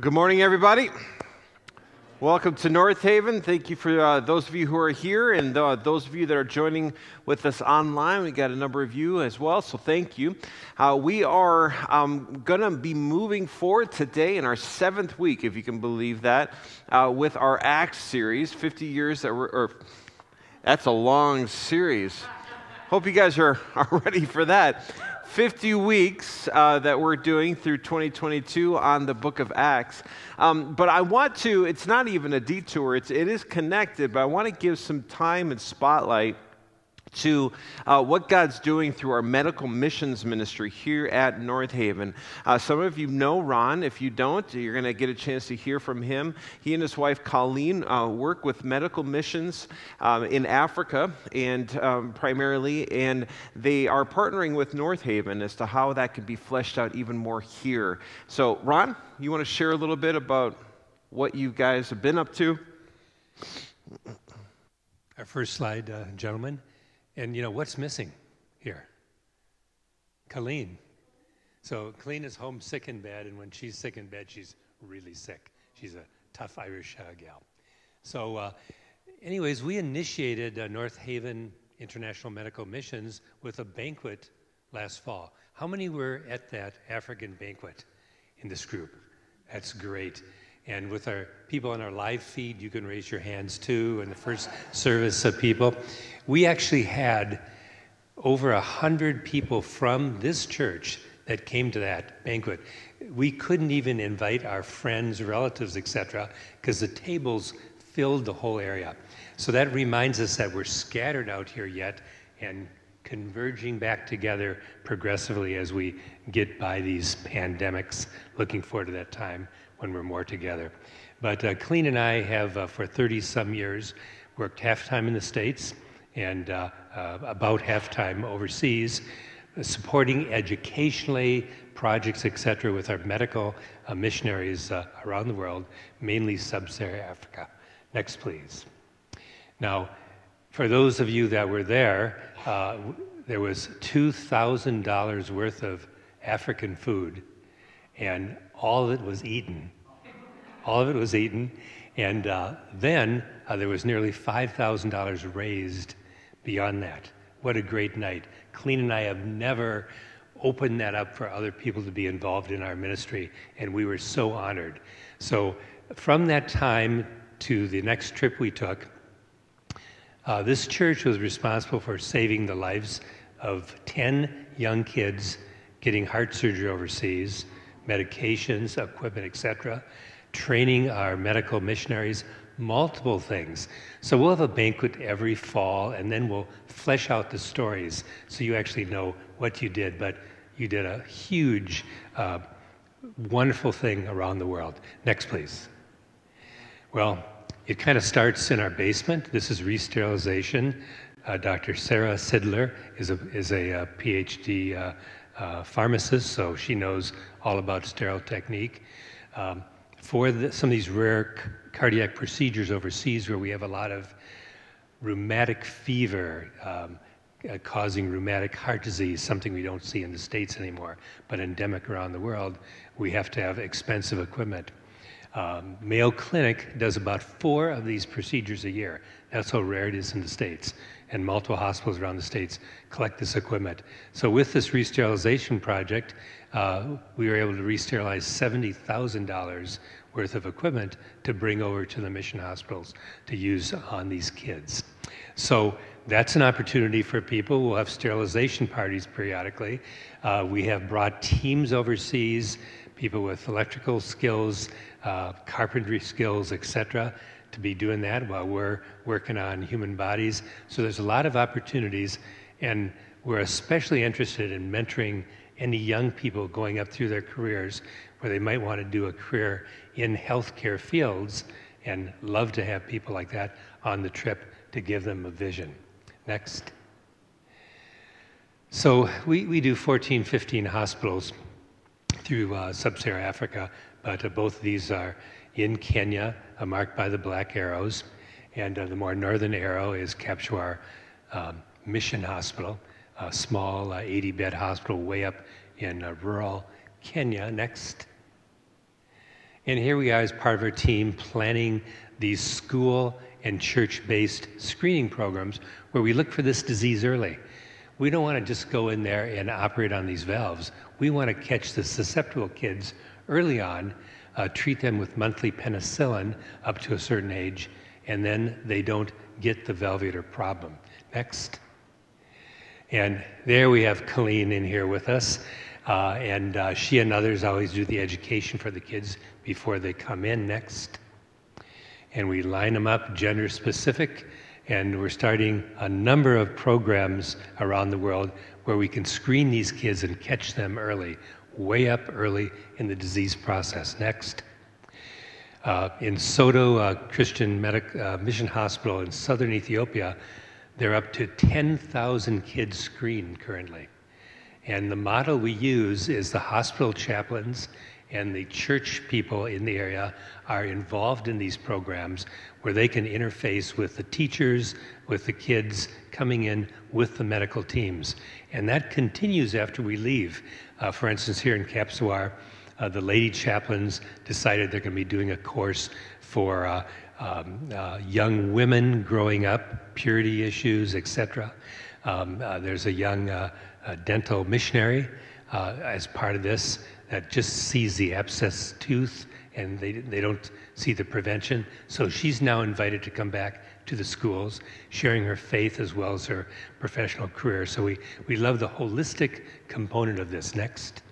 Good morning, everybody. Welcome to North Haven. Thank you for uh, those of you who are here and uh, those of you that are joining with us online. We got a number of you as well, so thank you. Uh, we are um, going to be moving forward today in our seventh week, if you can believe that, uh, with our Acts series, 50 years that we're, or that's a long series. Hope you guys are, are ready for that. 50 weeks uh, that we're doing through 2022 on the book of Acts. Um, but I want to, it's not even a detour, it's, it is connected, but I want to give some time and spotlight to uh, what God's doing through our medical missions ministry here at North Haven. Uh, some of you know Ron. If you don't, you're going to get a chance to hear from him. He and his wife Colleen uh, work with medical missions um, in Africa and um, primarily, and they are partnering with North Haven as to how that can be fleshed out even more here. So, Ron, you want to share a little bit about what you guys have been up to? Our first slide, uh, gentlemen. And you know, what's missing here? Colleen. So Colleen is home sick in bed, and when she's sick in bed, she's really sick. She's a tough Irish uh, gal. So, uh, anyways, we initiated uh, North Haven International Medical Missions with a banquet last fall. How many were at that African banquet in this group? That's great. And with our people on our live feed, you can raise your hands too. And the first service of people, we actually had over a hundred people from this church that came to that banquet. We couldn't even invite our friends, relatives, etc., because the tables filled the whole area. So that reminds us that we're scattered out here yet and converging back together progressively as we get by these pandemics. Looking forward to that time when we're more together. But uh, Colleen and I have, uh, for 30 some years, worked half time in the States and uh, uh about half time overseas, supporting educationally projects, etc., with our medical uh, missionaries uh, around the world, mainly sub Saharan Africa. Next, please. Now, for those of you that were there, there was $2,000 worth of African food and all of it was eaten. All of it was eaten. And uh, then uh, there was nearly $5,000 raised beyond that. What a great night. Colleen and I have never opened that up for other people to be involved in our ministry, and we were so honored. So, from that time to the next trip we took, uh, this church was responsible for saving the lives of 10 young kids getting heart surgery overseas medications, equipment, etc., training our medical missionaries, multiple things. So we'll have a banquet every fall, and then we'll flesh out the stories so you actually know what you did. But you did a huge, uh, wonderful thing around the world. Next, please. Well, it kind of starts in our basement. This is re-sterilization. Uh, Dr. Sarah Sidler is a, is a, uh, PhD uh, pharmacist, so she knows all about sterile technique. Um, for the, some of these rare c- cardiac procedures overseas where we have a lot of rheumatic fever um, uh, causing rheumatic heart disease, something we don't see in the States anymore, but endemic around the world, we have to have expensive equipment. Um, Mayo Clinic does about four of these procedures a year. That's how rare it is in the States and multiple hospitals around the states collect this equipment. So with this re-sterilization project, uh, we were able to re-sterilize $70,000 worth of equipment to bring over to the mission hospitals to use on these kids. So that's an opportunity for people. We'll have sterilization parties periodically. Uh, we have brought teams overseas, people with electrical skills, uh, carpentry skills, etc., to be doing that while we're working on human bodies. So there's a lot of opportunities, and we're especially interested in mentoring any young people going up through their careers where they might want to do a career in healthcare fields and love to have people like that on the trip to give them a vision. Next. So we, we do 14, 15 hospitals through uh, sub-Saharan Africa, but uh, both of these are in Kenya, uh, marked by the black arrows. And uh, the more northern arrow is Kapsowar um, Mission Hospital, a small 80 uh, bed hospital way up in uh, rural Kenya. Next. And here we are as part of our team planning these school and church based screening programs where we look for this disease early. We don't want to just go in there and operate on these valves. We want to catch the susceptible kids early on, uh, treat them with monthly penicillin up to a certain age, and then they don't get the valvular problem. Next. And there we have Colleen in here with us. Uh, and uh, she and others always do the education for the kids before they come in next. And we line them up gender specific. And we're starting a number of programs around the world where we can screen these kids and catch them early, way up early in the disease process. Next. Uh, in Soddo uh, Christian Medic, uh, Mission Hospital in southern Ethiopia, they're up to 10,000 kids screened currently. And the model we use is the hospital chaplains and the church people in the area are involved in these programs where they can interface with the teachers, with the kids coming in with the medical teams. And that continues after we leave. Uh, for instance, here in Kapsowar, uh, the lady chaplains decided they're going to be doing a course for uh, um, uh, young women growing up, purity issues, etc. Um, uh, there's a young uh, dental missionary as part of this that just sees the abscess tooth and they, they don't see the prevention. So she's now invited to come back to the schools, sharing her faith as well as her professional career. So we, we love the holistic component of this. Next.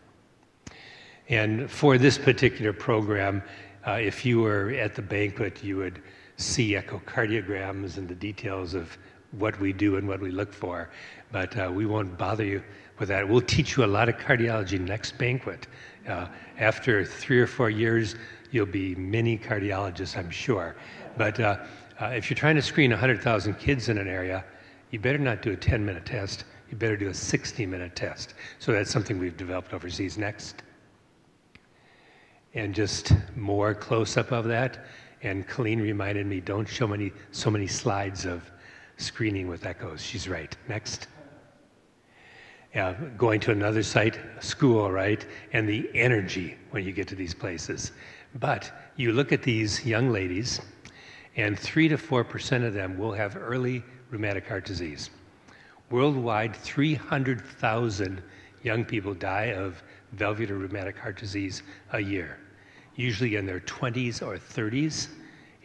And for this particular program, uh, if you were at the banquet, you would see echocardiograms and the details of what we do and what we look for. But uh, we won't bother you with that. We'll teach you a lot of cardiology next banquet. Uh, after three or four years, you'll be mini cardiologists, I'm sure. But uh, uh if you're trying to screen 100,000 kids in an area, you better not do a 10 minute test. You better do a 60 minute test. So that's something we've developed overseas. Next and just more close up of that. And Colleen reminded me, don't show many, so many slides of screening with echoes. She's right. Next. Yeah, going to another site, school, right? And the energy when you get to these places. But you look at these young ladies, and 3 to 4% of them will have early rheumatic heart disease. Worldwide, 300,000 young people die of valvular rheumatic heart disease a year, usually in their 20s or 30s.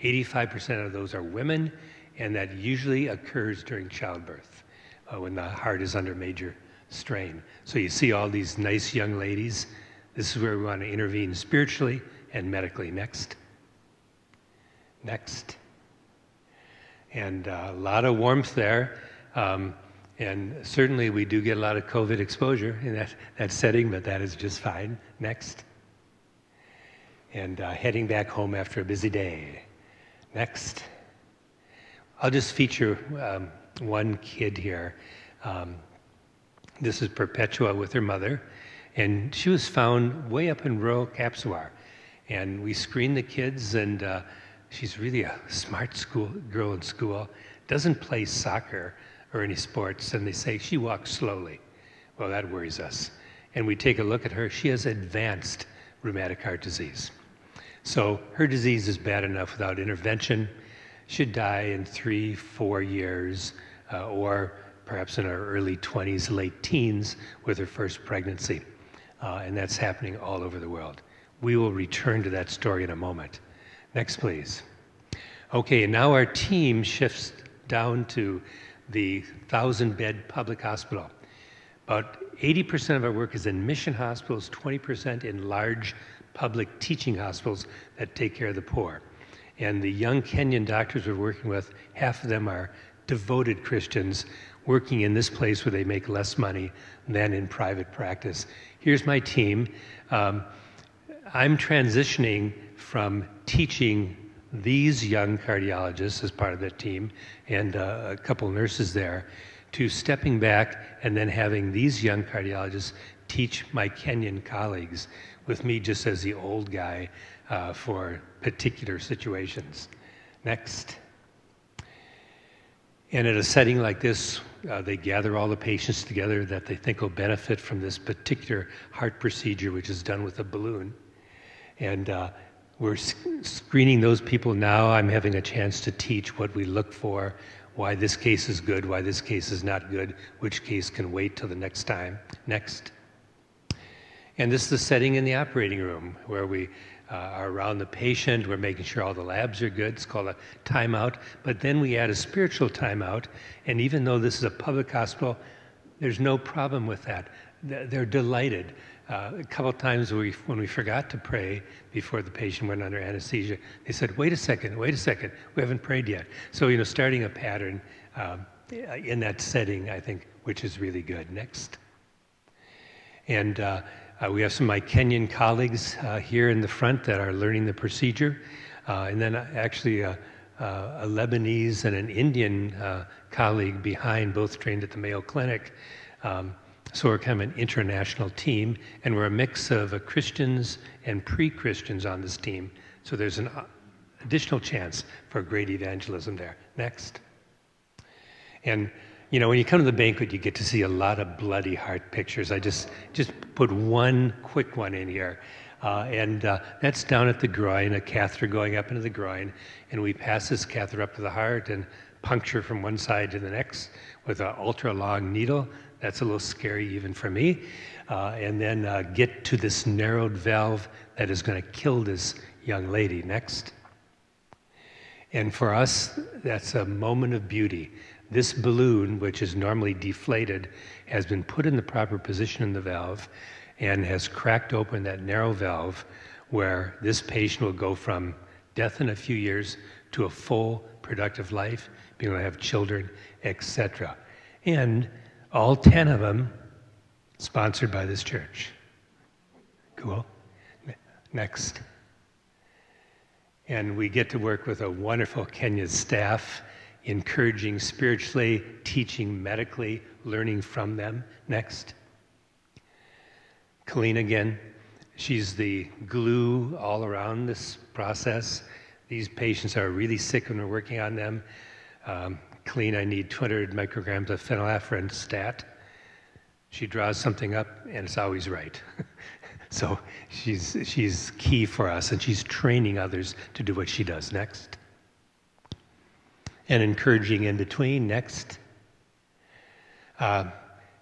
85% of those are women, and that usually occurs during childbirth uh, when the heart is under major strain. So you see all these nice young ladies. This is where we want to intervene spiritually and medically. Next. Next. And uh, a lot of warmth there. Um, and certainly we do get a lot of COVID exposure in that, that setting, but that is just fine. Next. And uh, heading back home after a busy day. Next. I'll just feature um, one kid here. Um, this is Perpetua with her mother, and she was found way up in rural Kapsowar. And we screened the kids, and uh, she's really a smart school girl in school. Doesn't play soccer, or any sports, and they say she walks slowly. Well, that worries us. And we take a look at her. She has advanced rheumatic heart disease. So her disease is bad enough without intervention. She'd die in three, four years, uh, or perhaps in her early 20s, late teens with her first pregnancy. Uh, and that's happening all over the world. We will return to that story in a moment. Next, please. Okay, now our team shifts down to the 1,000 bed public hospital. About 80% of our work is in mission hospitals, 20% in large public teaching hospitals that take care of the poor. And the young Kenyan doctors we're working with, half of them are devoted Christians working in this place where they make less money than in private practice. Here's my team. Um, I'm transitioning from teaching these young cardiologists as part of the team and uh, a couple nurses there to stepping back and then having these young cardiologists teach my Kenyan colleagues with me just as the old guy uh, for particular situations. Next. And at a setting like this, uh, they gather all the patients together that they think will benefit from this particular heart procedure, which is done with a balloon. And uh, we're screening those people now. I'm having a chance to teach what we look for, why this case is good, why this case is not good, which case can wait till the next time. Next. And this is the setting in the operating room where we are around the patient. We're making sure all the labs are good. It's called a timeout. But then we add a spiritual timeout. And even though this is a public hospital, there's no problem with that. They're delighted. Uh, a couple times we, when we forgot to pray before the patient went under anesthesia, they said, "Wait a second, wait a second, we haven't prayed yet." So you know, starting a pattern um, in that setting, I think, which is really good. Next, and uh, uh, we have some of my Kenyan colleagues uh, here in the front that are learning the procedure, uh, and then uh, actually a, a, Lebanese and an Indian colleague behind, both trained at the Mayo Clinic. Um, so we're kind of an international team, and we're a mix of uh, Christians and pre-Christians on this team. So there's an uh, additional chance for great evangelism there. Next. And you know, when you come to the banquet, you get to see a lot of bloody heart pictures. I just just put one quick one in here. Uh, and uh, that's down at the groin, a catheter going up into the groin. And we pass this catheter up to the heart and puncture from one side to the next with an ultra long needle. That's a little scary even for me. Uh, and then uh, get to this narrowed valve that is going to kill this young lady. Next. And for us, that's a moment of beauty. This balloon, which is normally deflated, has been put in the proper position in the valve and has cracked open that narrow valve where this patient will go from death in a few years to a full productive life, being able to have children, etc. And all 10 of them sponsored by this church. Cool. Next. And we get to work with a wonderful Kenya staff, encouraging spiritually, teaching medically, learning from them. Next. Colleen again. She's the glue all around this process. These patients are really sick when we're working on them. Um, Colleen, I need 200 micrograms of phenylephrine stat. She draws something up, and it's always right. so she's, she's key for us, and she's training others to do what she does next. And encouraging in between next. Uh,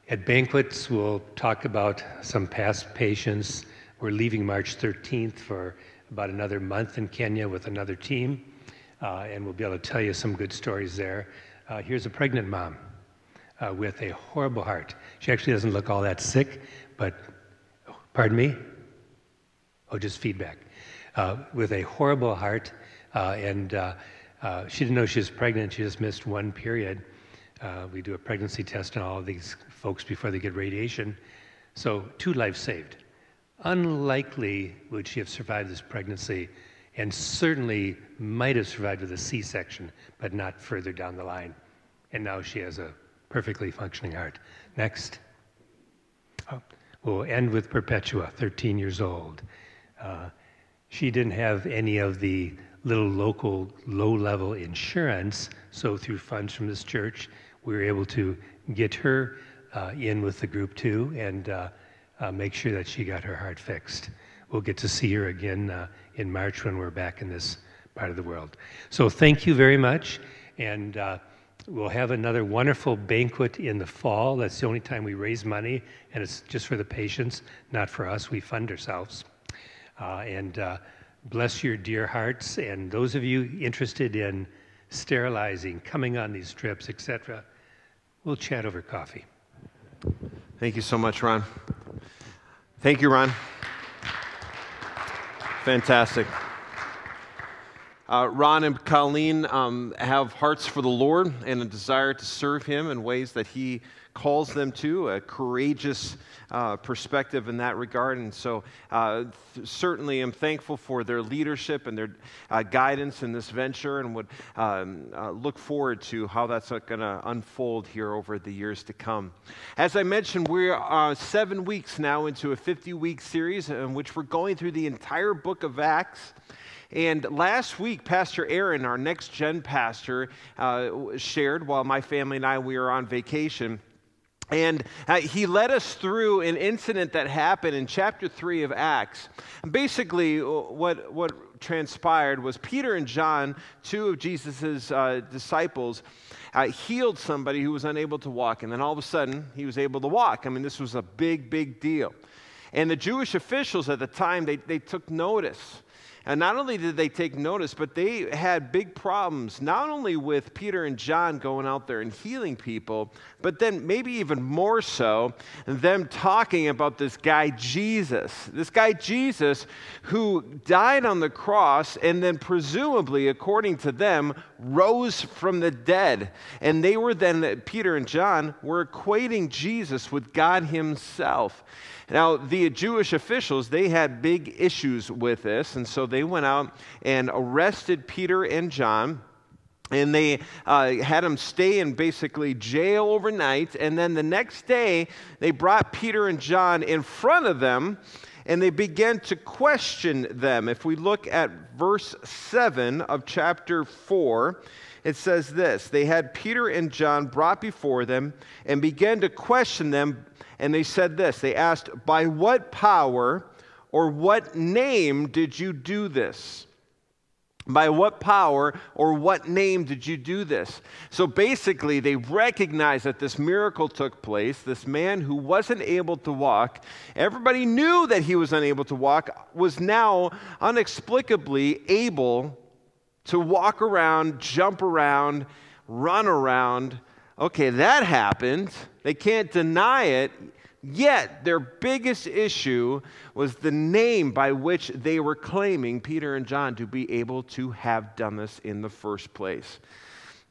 at banquets, we'll talk about some past patients. We're leaving March 13th for about another month in Kenya with another team, uh, and we'll be able to tell you some good stories there. Uh, here's a pregnant mom uh, with a horrible heart. She actually doesn't look all that sick, but, pardon me? Oh, just feedback. Uh, with a horrible heart, uh, and uh, uh, she didn't know she was pregnant. She just missed one period. we do a pregnancy test on all of these folks before they get radiation. So, two lives saved. Unlikely would she have survived this pregnancy and certainly might have survived with a C section, but not further down the line. And now she has a perfectly functioning heart. Next. Oh, we'll end with Perpetua, 13 years old. Uh, she didn't have any of the little local low level insurance, so through funds from this church, we were able to get her uh, in with the group too and uh, uh make sure that she got her heart fixed. We'll get to see her again uh, in March when we're back in this part of the world. So thank you very much. And uh, we'll have another wonderful banquet in the fall. That's the only time we raise money, and it's just for the patients, not for us. We fund ourselves. Uh, and bless your dear hearts. And those of you interested in sterilizing, coming on these trips, etc., we'll chat over coffee. Thank you so much, Ron. Thank you, Ron. Fantastic. Uh, Ron and Colleen um, have hearts for the Lord and a desire to serve Him in ways that He calls them to, a courageous uh, perspective in that regard. And so, uh, th- certainly, am thankful for their leadership and their uh, guidance in this venture and would um, uh, look forward to how that's going to unfold here over the years to come. As I mentioned, we're uh, seven weeks now into a 50 week series in which we're going through the entire book of Acts. And last week, Pastor Aaron, our next gen pastor, uh, shared while my family and I we were on vacation. And uh, he led us through an incident that happened in chapter 3 of Acts. Basically, what, what transpired was Peter and John, two of Jesus' uh, disciples, uh, healed somebody who was unable to walk. And then all of a sudden, he was able to walk. I mean, this was a big, big deal. And the Jewish officials at the time, they, they took notice. And not only did they take notice, but they had big problems, not only with Peter and John going out there and healing people, but then maybe even more so, them talking about this guy Jesus. This guy Jesus who died on the cross and then, presumably, according to them, rose from the dead. And they were then, Peter and John were equating Jesus with God Himself. Now, the Jewish officials, they had big issues with this, and so they went out and arrested Peter and John. And they uh, had them stay in basically jail overnight. And then the next day, they brought Peter and John in front of them and they began to question them. If we look at verse 7 of chapter 4, it says this They had Peter and John brought before them and began to question them and they said this they asked, By what power or what name did you do this? By what power or what name did you do this? So basically, they recognized that this miracle took place. This man who wasn't able to walk, everybody knew that he was unable to walk, was now inexplicably able to walk around, jump around, run around. Okay, that happened. They can't deny it. Yet, their biggest issue was the name by which they were claiming Peter and John to be able to have done this in the first place.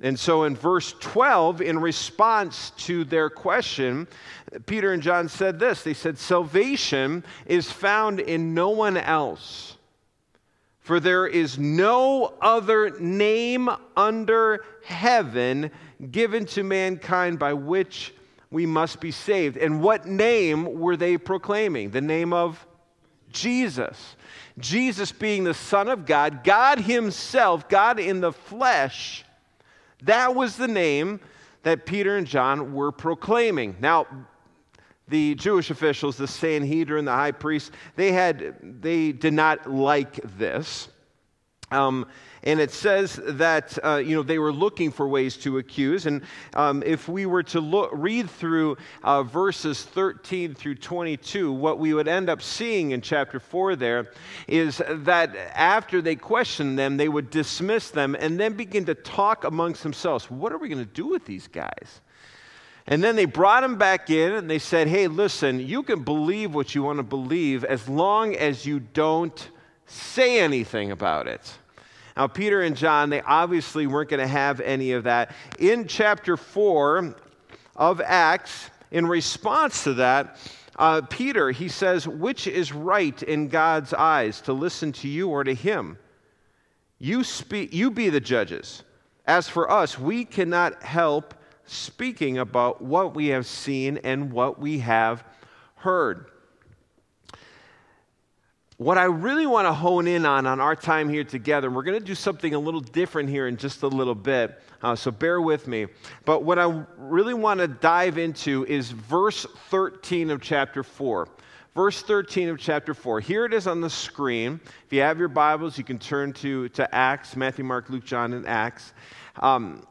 And so in verse 12, in response to their question, Peter and John said this They said, Salvation is found in no one else, for there is no other name under heaven given to mankind by which we must be saved. And what name were they proclaiming? The name of Jesus. Jesus being the Son of God, God Himself, God in the flesh. That was the name that Peter and John were proclaiming. Now, the Jewish officials, the Sanhedrin, the high priest, they had they did not like this. Um, and it says that uh, you know they were looking for ways to accuse. And um, if we were to look, read through uh, verses 13 through 22, what we would end up seeing in chapter 4 there is that after they questioned them, they would dismiss them and then begin to talk amongst themselves. What are we going to do with these guys? And then they brought him back in and they said, Hey, listen, you can believe what you want to believe as long as you don't say anything about it. Now, Peter and John, they obviously weren't going to have any of that. In chapter 4 of Acts, in response to that, uh, Peter, he says, Which is right in God's eyes, to listen to you or to him? You, speak, you be the judges. As for us, we cannot help speaking about what we have seen and what we have heard what I really want to hone in on on our time here together, and we're going to do something a little different here in just a little bit, uh, so bear with me. But what I really want to dive into is verse 13 of chapter 4. Verse 13 of chapter 4. Here it is on the screen. If you have your Bibles, you can turn to, to Acts, Matthew, Mark, Luke, John, and Acts. Um,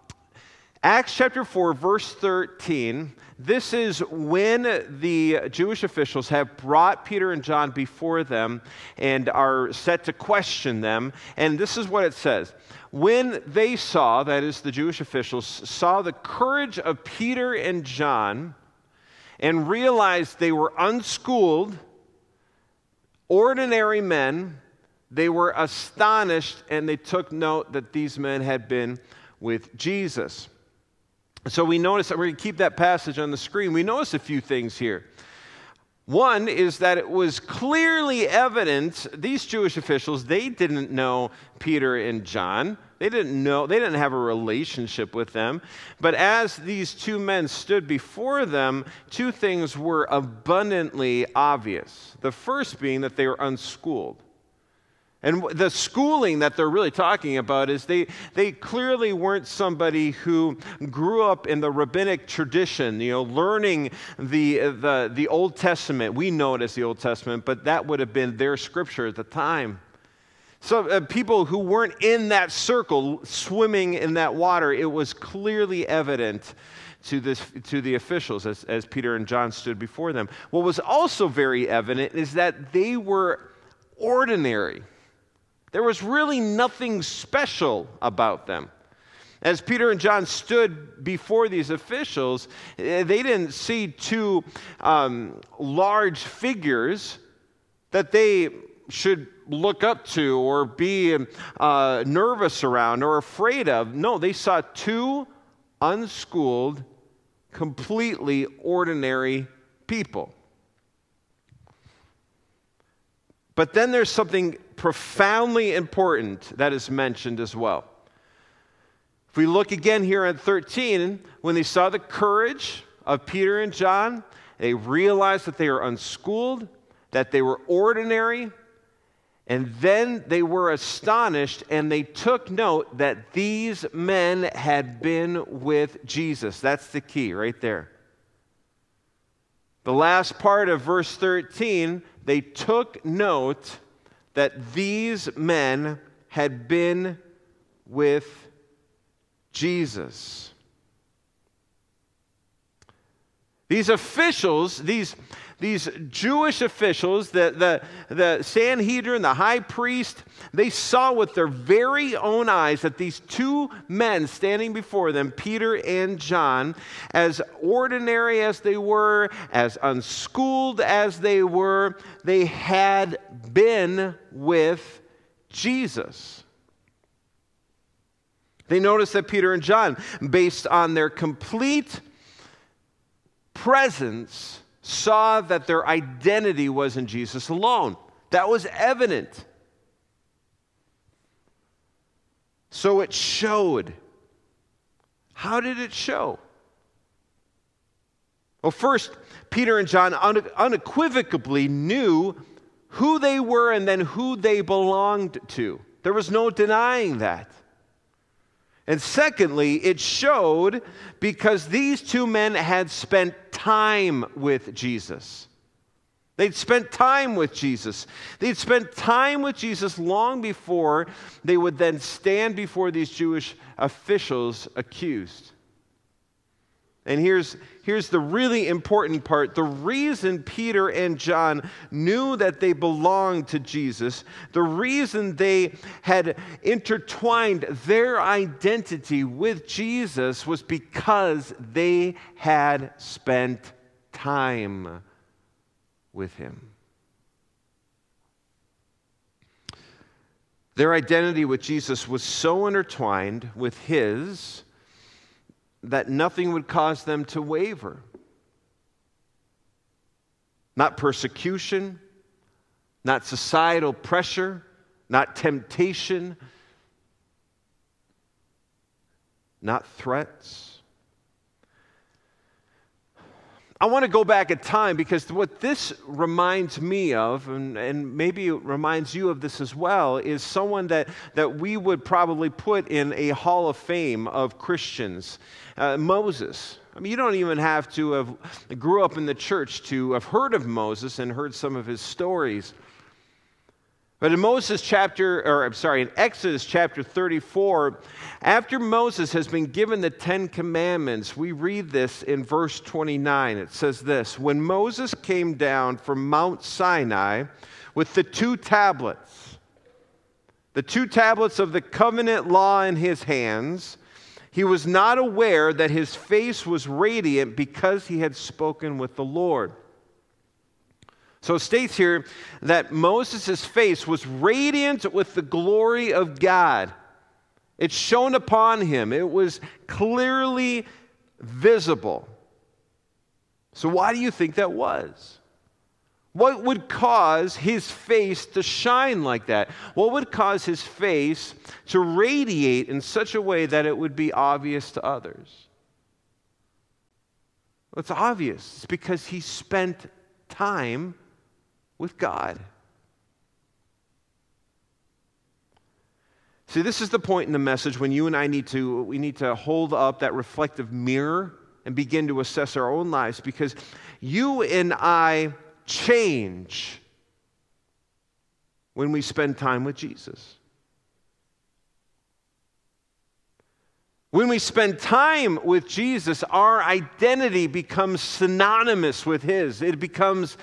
Acts chapter 4, verse 13. This is when the Jewish officials have brought Peter and John before them and are set to question them. And this is what it says When they saw, that is, the Jewish officials, saw the courage of Peter and John and realized they were unschooled, ordinary men, they were astonished and they took note that these men had been with Jesus. So we notice, we're going to keep that passage on the screen. We notice a few things here. One is that it was clearly evident, these Jewish officials, they didn't know Peter and John. They didn't know, they didn't have a relationship with them. But as these two men stood before them, two things were abundantly obvious. The first being that they were unschooled. And the schooling that they're really talking about is they, they clearly weren't somebody who grew up in the rabbinic tradition, you know, learning the, the, the Old Testament. We know it as the Old Testament, but that would have been their scripture at the time. So, uh, people who weren't in that circle swimming in that water, it was clearly evident to, this, to the officials as, as Peter and John stood before them. What was also very evident is that they were ordinary. There was really nothing special about them. As Peter and John stood before these officials, eh, they didn't see two um, large figures that they should look up to or be uh, nervous around or afraid of. No, they saw two unschooled, completely ordinary people. But then there's something profoundly important that is mentioned as well. If we look again here at 13, when they saw the courage of Peter and John, they realized that they were unschooled, that they were ordinary, and then they were astonished and they took note that these men had been with Jesus. That's the key right there. The last part of verse 13, they took note that these men had been with Jesus. These officials, these these Jewish officials, the, the, the Sanhedrin, the high priest, they saw with their very own eyes that these two men standing before them, Peter and John, as ordinary as they were, as unschooled as they were, they had been with Jesus. They noticed that Peter and John, based on their complete presence, saw that their identity was in Jesus alone. That was evident. So it showed. How did it show? Well, first, Peter and John unequivocally knew who they were and then who they belonged to. There was no denying that. And secondly, it showed because these two men had spent time with Jesus. They'd spent time with Jesus. They'd spent time with Jesus long before they would then stand before these Jewish officials accused. And here's, here's the really important part. The reason Peter and John knew that they belonged to Jesus, the reason they had intertwined their identity with Jesus was because they had spent time with him. Their identity with Jesus was so intertwined with his that nothing would cause them to waver. Not persecution, not societal pressure, not temptation, not threats. I want to go back in time because what this reminds me of, and, and, maybe it reminds you of this as well, is someone that, that we would probably put in a hall of fame of Christians uh, Moses. I mean, you don't even have to have grew up in the church to have heard of Moses and heard some of his stories. But in Moses chapter, or I'm sorry, in Exodus chapter 34, after Moses has been given the Ten Commandments, we read this in verse 29. It says this When Moses came down from Mount Sinai with the two tablets, the two tablets of the covenant law in his hands, he was not aware that his face was radiant because he had spoken with the Lord. So it states here that Moses' face was radiant with the glory of God. It shone upon him, it was clearly visible. So, why do you think that was? What would cause his face to shine like that? What would cause his face to radiate in such a way that it would be obvious to others? Well, it's obvious. It's because he spent time with God. See, this is the point in the message when you and I need to we need to hold up that reflective mirror and begin to assess our own lives because you and I change when we spend time with Jesus. When we spend time with Jesus, our identity becomes synonymous with His. It becomes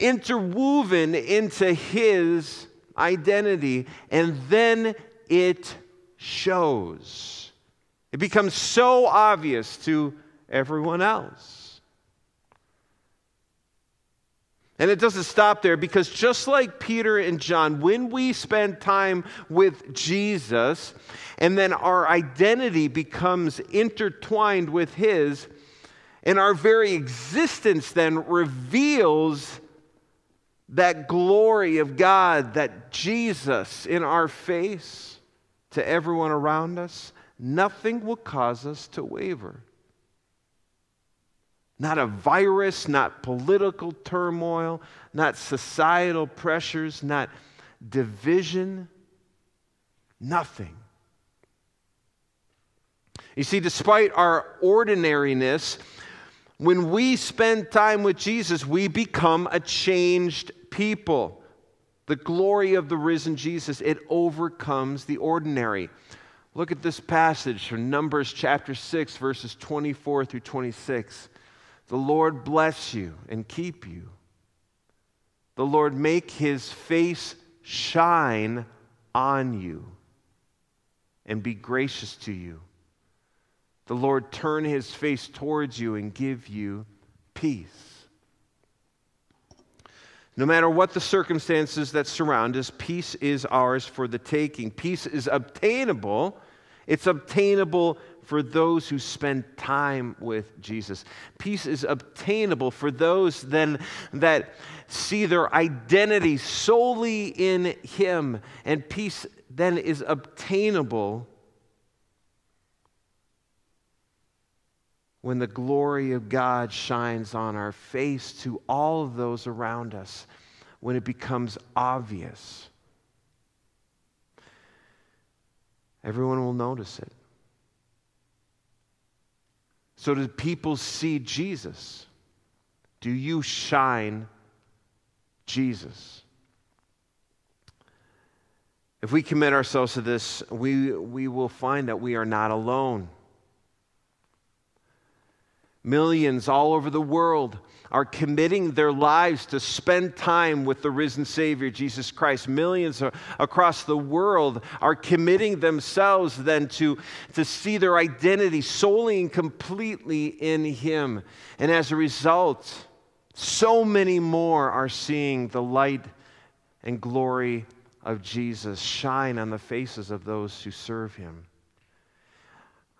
interwoven into His identity, and then it shows. It becomes so obvious to everyone else. And it doesn't stop there because just like Peter and John, when we spend time with Jesus and then our identity becomes intertwined with his, and our very existence then reveals that glory of God, that Jesus in our face to everyone around us, nothing will cause us to waver. Not a virus, not political turmoil, not societal pressures, not division, nothing. You see, despite our ordinariness, when we spend time with Jesus, we become a changed people. The glory of the risen Jesus, it overcomes the ordinary. Look at this passage from Numbers chapter 6, verses 24 through 26. The Lord bless you and keep you. The Lord make his face shine on you and be gracious to you. The Lord turn his face towards you and give you peace. No matter what the circumstances that surround us, peace is ours for the taking. Peace is obtainable. It's obtainable for those who spend time with Jesus. Peace is obtainable for those then that see their identity solely in Him. And peace then is obtainable when the glory of God shines on our face to all of those around us, when it becomes obvious. Everyone will notice it. So, do people see Jesus? Do you shine Jesus? If we commit ourselves to this, we, we will find that we are not alone. Millions all over the world are committing their lives to spend time with the risen Savior, Jesus Christ. Millions across the world are committing themselves then to, to see their identity solely and completely in Him. And as a result, so many more are seeing the light and glory of Jesus shine on the faces of those who serve Him.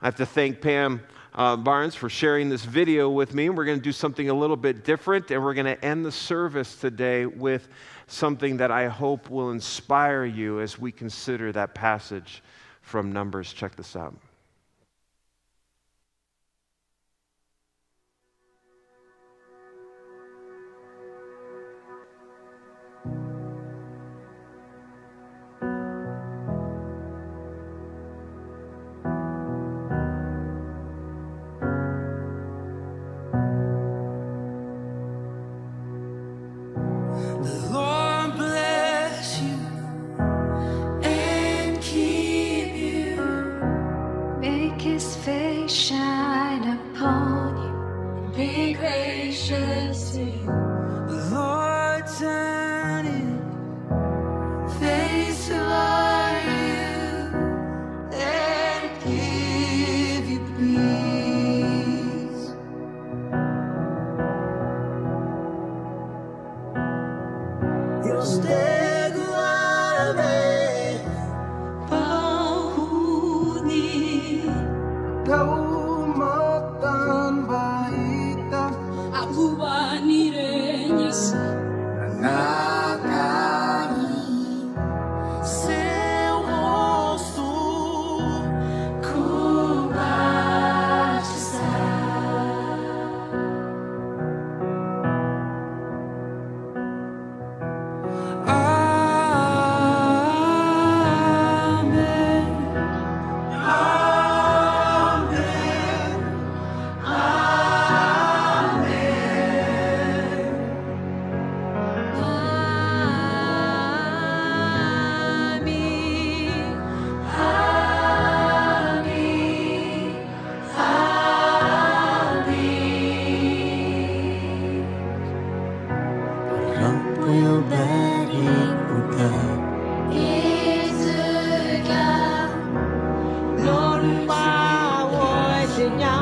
I have to thank Pam uh, Barnes for sharing this video with me. We're going to do something a little bit different, and we're going to end the service today with something that I hope will inspire you as we consider that passage from Numbers. Check this out. stay. enseñar.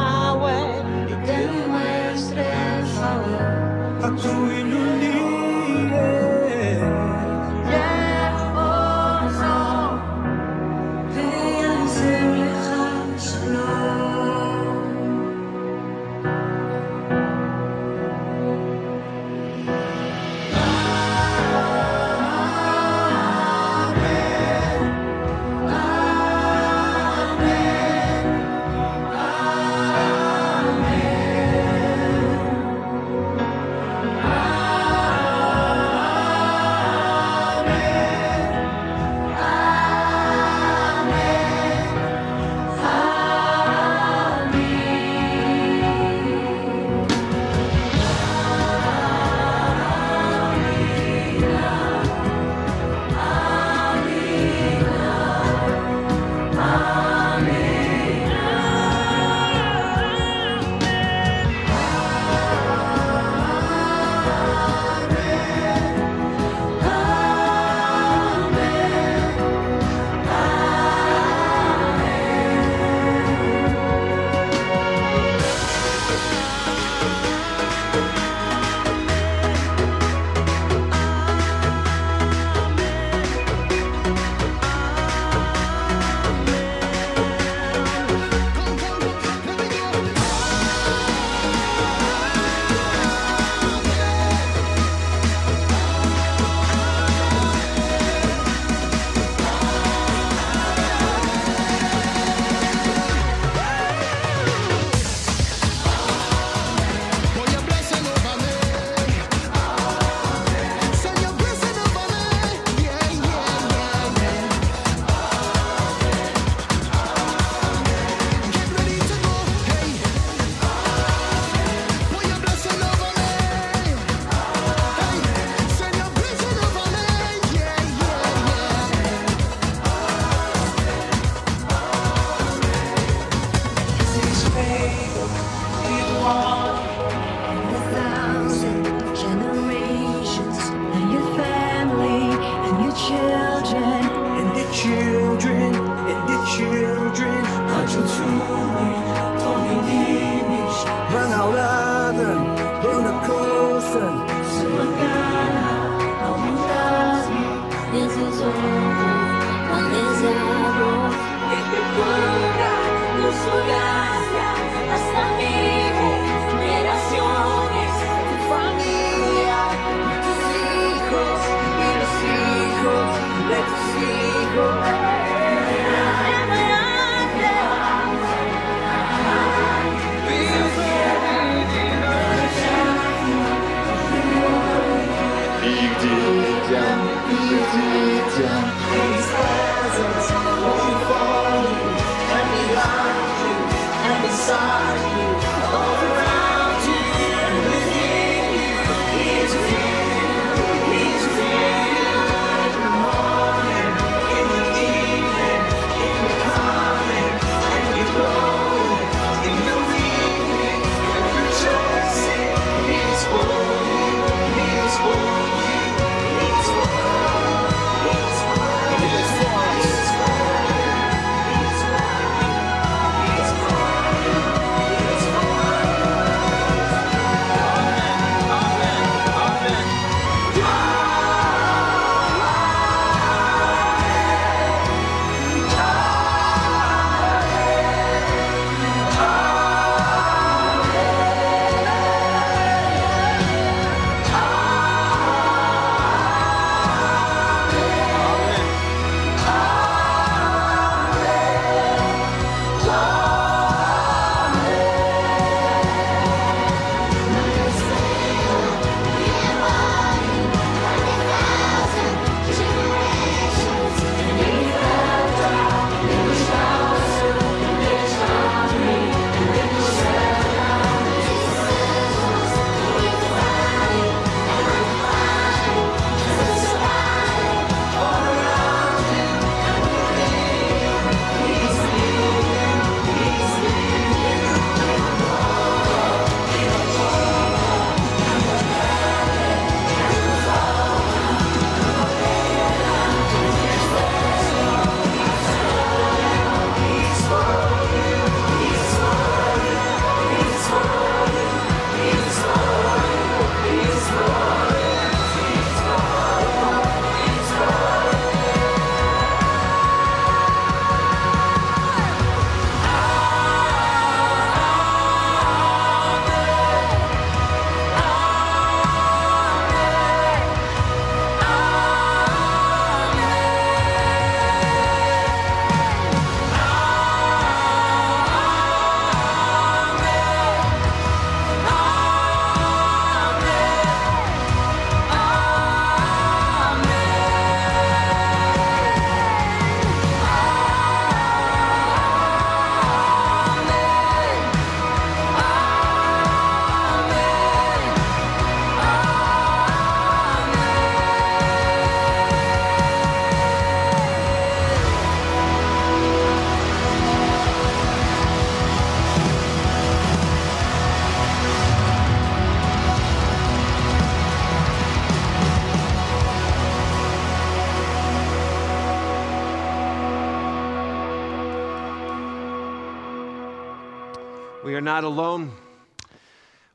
Are not alone.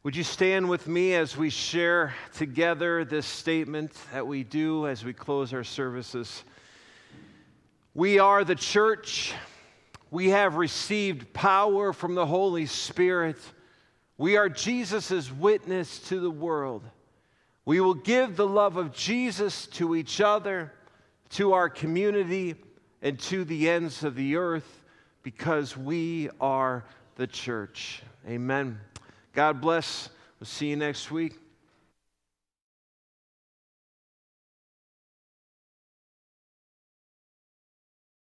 Would you stand with me as we share together this statement that we do as we close our services? We are the church. We have received power from the Holy Spirit. We are Jesus' witness to the world. We will give the love of Jesus to each other, to our community, and to the ends of the earth because we are the church. Amen. God bless. We'll see you next week.